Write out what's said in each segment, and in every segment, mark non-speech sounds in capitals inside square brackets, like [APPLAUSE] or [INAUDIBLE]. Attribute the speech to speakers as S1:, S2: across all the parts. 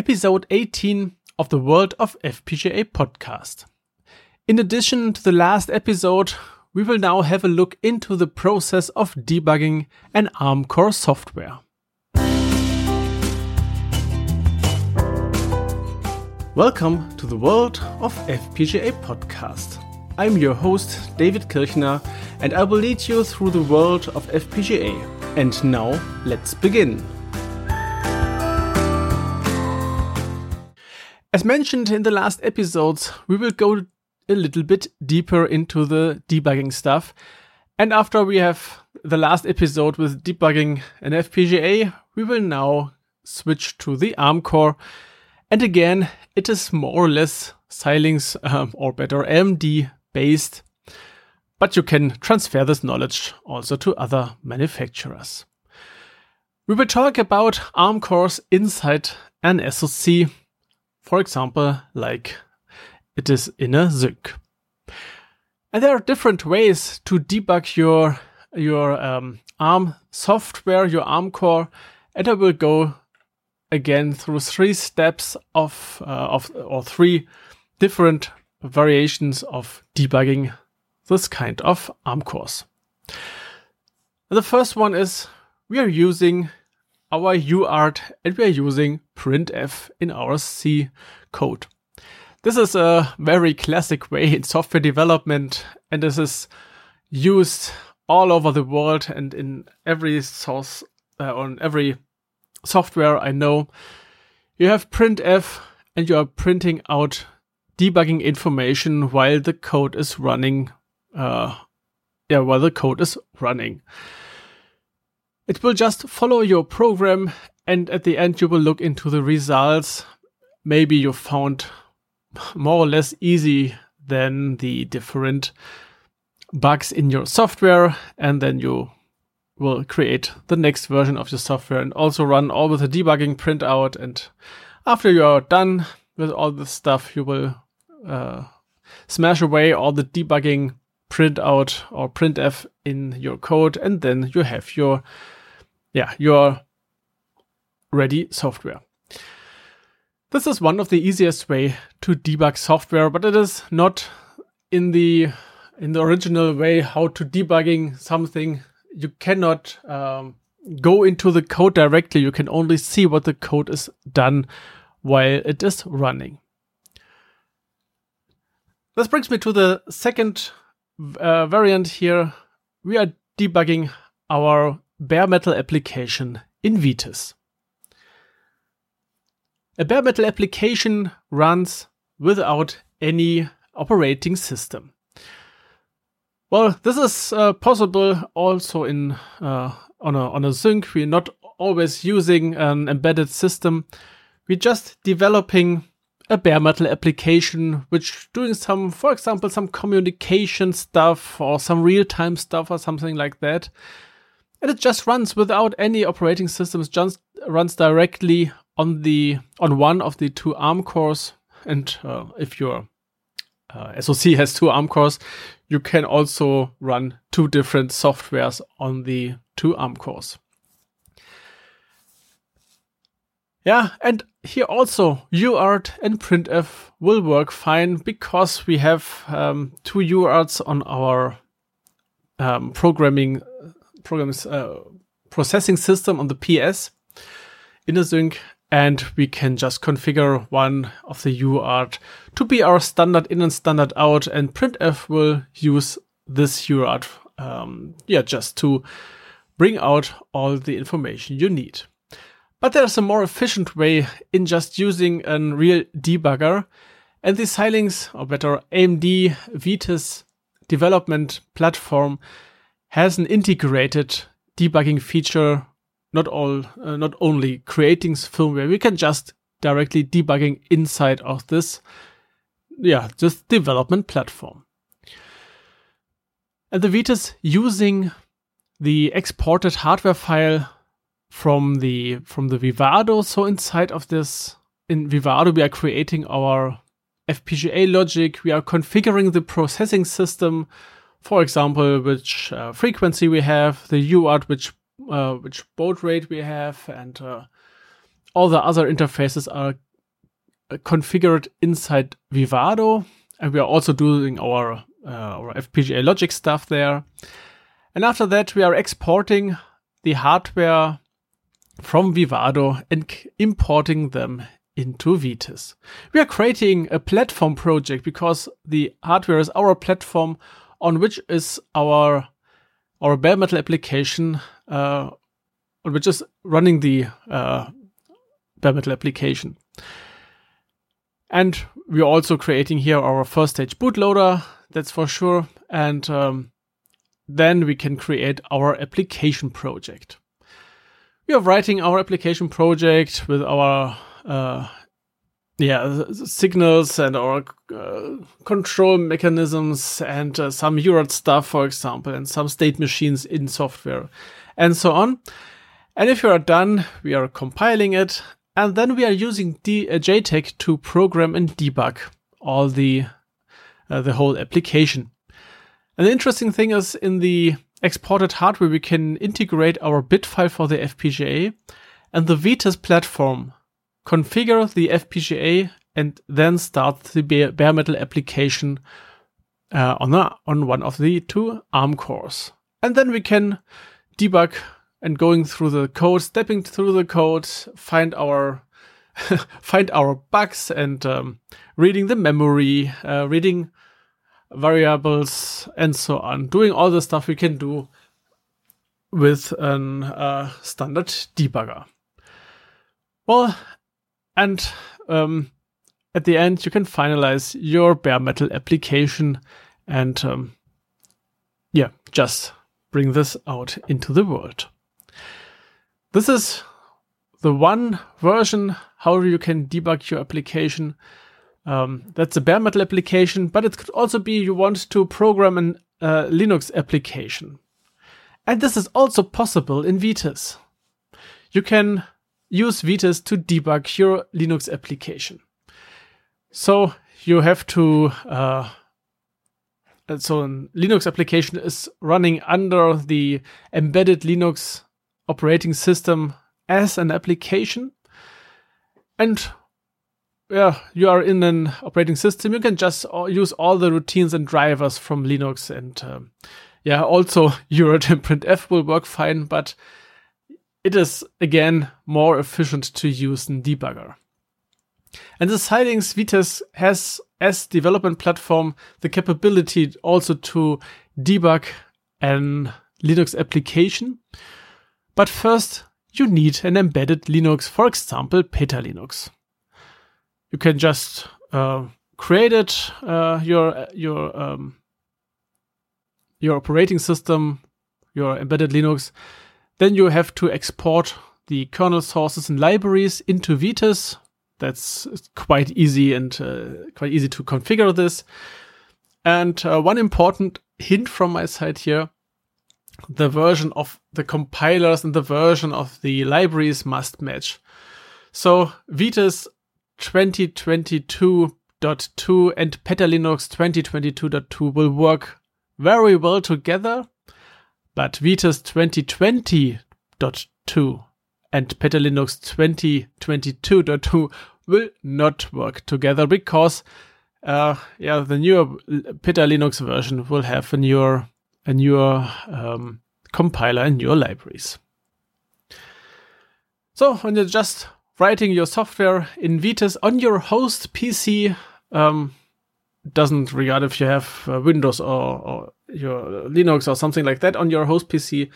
S1: episode 18 of the World of FPGA podcast. In addition to the last episode, we will now have a look into the process of debugging an ARM core software. Welcome to the World of FPGA podcast. I'm your host, David Kirchner, and I will lead you through the world of FPGA. And now, let's begin. As mentioned in the last episodes, we will go a little bit deeper into the debugging stuff. And after we have the last episode with debugging an FPGA, we will now switch to the ARM core. And again, it is more or less Xilinx um, or better AMD based, but you can transfer this knowledge also to other manufacturers. We will talk about ARM cores inside an SoC for example, like it is in a Zynq. And there are different ways to debug your your um, ARM software, your ARM core, and I will go again through three steps of uh, of or three different variations of debugging this kind of ARM cores. And the first one is we are using our UART and we are using printf in our C code. This is a very classic way in software development and this is used all over the world and in every source uh, on every software I know. You have printf and you are printing out debugging information while the code is running. Uh, yeah, while the code is running. It will just follow your program and at the end you will look into the results. Maybe you found more or less easy than the different bugs in your software and then you will create the next version of your software and also run all with the debugging printout and after you are done with all this stuff you will uh, smash away all the debugging printout or printf in your code and then you have your yeah, your ready software. This is one of the easiest way to debug software, but it is not in the in the original way how to debugging something. You cannot um, go into the code directly. You can only see what the code is done while it is running. This brings me to the second uh, variant here. We are debugging our bare metal application in Vitis. A bare metal application runs without any operating system. Well, this is uh, possible also in uh, on a on a Zynq. We're not always using an embedded system. We're just developing a bare metal application which doing some, for example, some communication stuff or some real time stuff or something like that and it just runs without any operating systems just runs directly on the on one of the two arm cores and uh, if your uh, SoC has two ARM cores, you can also run two different softwares on the two ARM cores. Yeah, and here also UART and printf will work fine because we have um, two UARTs on our um, programming programs uh, processing system on the PS in a Zynq, and we can just configure one of the UART to be our standard in and standard out, and printf will use this UART, um, yeah, just to bring out all the information you need. But there's a more efficient way in just using a real debugger, and the Xilinx, or better AMD Vitis development platform has an integrated debugging feature, not all, uh, not only creating firmware, we can just directly debugging inside of this, yeah, this development platform. And the Vitis using the exported hardware file from the from the Vivado. So inside of this in Vivado, we are creating our FPGA logic. We are configuring the processing system for example, which uh, frequency we have, the UART, which uh, which baud rate we have, and uh, all the other interfaces are configured inside Vivado, and we are also doing our uh, our FPGA logic stuff there. And after that, we are exporting the hardware from Vivado and importing them into Vitis. We are creating a platform project because the hardware is our platform on which is our our bare metal application, uh, which is running the uh, bare metal application. And we're also creating here our first stage bootloader, that's for sure. And um, then we can create our application project. We are writing our application project with our uh, yeah signals and our uh, control mechanisms and uh, some UART stuff, for example, and some state machines in software, and so on. And if you are done, we are compiling it, and then we are using D- uh, JTAG to program and debug all the uh, the whole application. The interesting thing is in the exported hardware, we can integrate our bit file for the FPGA and the Vitis platform configure the FPGA, and then start the bare metal application uh, on, a, on one of the two ARM cores. And then we can debug and going through the code, stepping through the code, find our [LAUGHS] find our bugs and um, reading the memory, uh, reading variables, and so on. Doing all the stuff we can do with a uh, standard debugger. Well, and um, at the end, you can finalize your bare metal application and um, yeah, just bring this out into the world. This is the one version how you can debug your application. Um, that's a bare metal application, but it could also be you want to program an uh, Linux application. And this is also possible in Vitis. You can use Vitis to debug your Linux application. So you have to, uh, so a Linux application is running under the embedded Linux operating system as an application. And yeah, you are in an operating system. You can just use all the routines and drivers from Linux. And um, yeah, also [LAUGHS] and printf will work fine, but it is again more efficient to use than debugger. And the Xilinx Vitis has as development platform the capability also to debug an Linux application. But first, you need an embedded Linux, for example, PetaLinux. You can just uh, create it, uh, your your um, your operating system, your embedded Linux, then you have to export the kernel sources and libraries into Vitis. That's quite easy and uh, quite easy to configure this. And uh, one important hint from my side here the version of the compilers and the version of the libraries must match. So Vitis 2022.2 and PetaLinux 2022.2 will work very well together but Vitis 2020.2 and PetaLinux 2022.2 will not work together because uh, yeah, the newer PetaLinux version will have a newer, a newer um, compiler and newer libraries. So when you're just writing your software in Vitis on your host PC, um, doesn't regard if you have uh, Windows or, or your Linux or something like that on your host PC.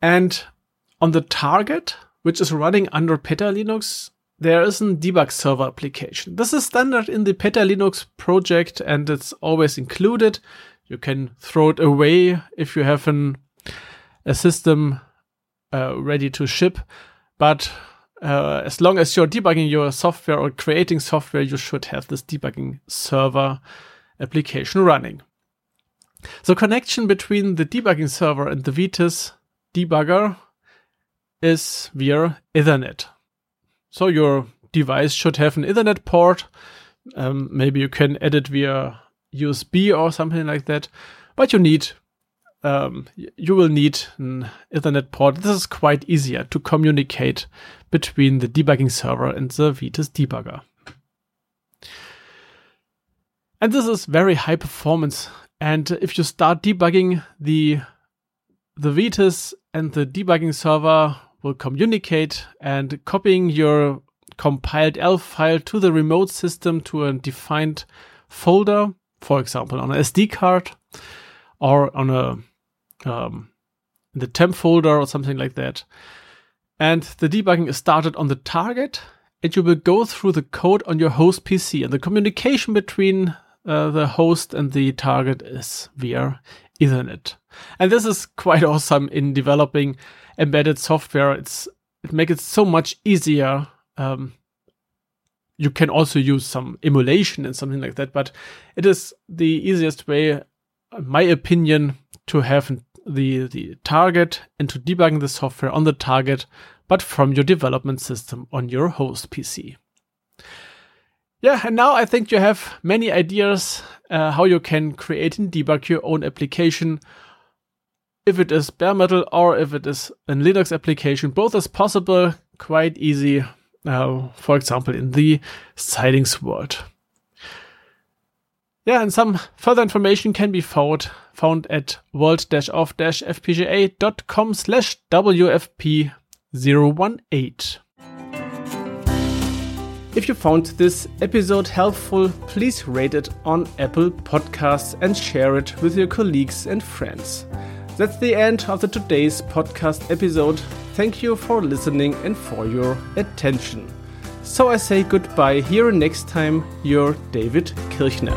S1: And on the target, which is running under PetaLinux, there is a debug server application. This is standard in the PetaLinux project and it's always included. You can throw it away if you have an, a system uh, ready to ship. But uh, as long as you're debugging your software or creating software, you should have this debugging server application running. The connection between the debugging server and the Vitis debugger is via Ethernet. So your device should have an Ethernet port. Um, maybe you can add it via USB or something like that. But you need um, you will need an Ethernet port. This is quite easier to communicate between the debugging server and the Vitis debugger. And this is very high performance. And if you start debugging, the the Vitis and the debugging server will communicate and copying your compiled ELF file to the remote system to a defined folder, for example, on a SD card or on a um, the temp folder or something like that. And the debugging is started on the target, and you will go through the code on your host PC. And the communication between uh, the host and the target is via Ethernet. And this is quite [LAUGHS] awesome in developing embedded software. It's it makes it so much easier. Um, you can also use some emulation and something like that, but it is the easiest way, in my opinion, to have the the target and to debugging the software on the target, but from your development system on your host PC. Yeah, and now I think you have many ideas uh, how you can create and debug your own application. If it is bare metal or if it is a Linux application, both is possible, quite easy. Uh, for example, in the Xilinx world. Yeah, and some further information can be found found at world-off-fpga.com slash WFP018. If you found this episode helpful, please rate it on Apple Podcasts and share it with your colleagues and friends. That's the end of the today's podcast episode. Thank you for listening and for your attention. So I say goodbye here next time, your David Kirchner.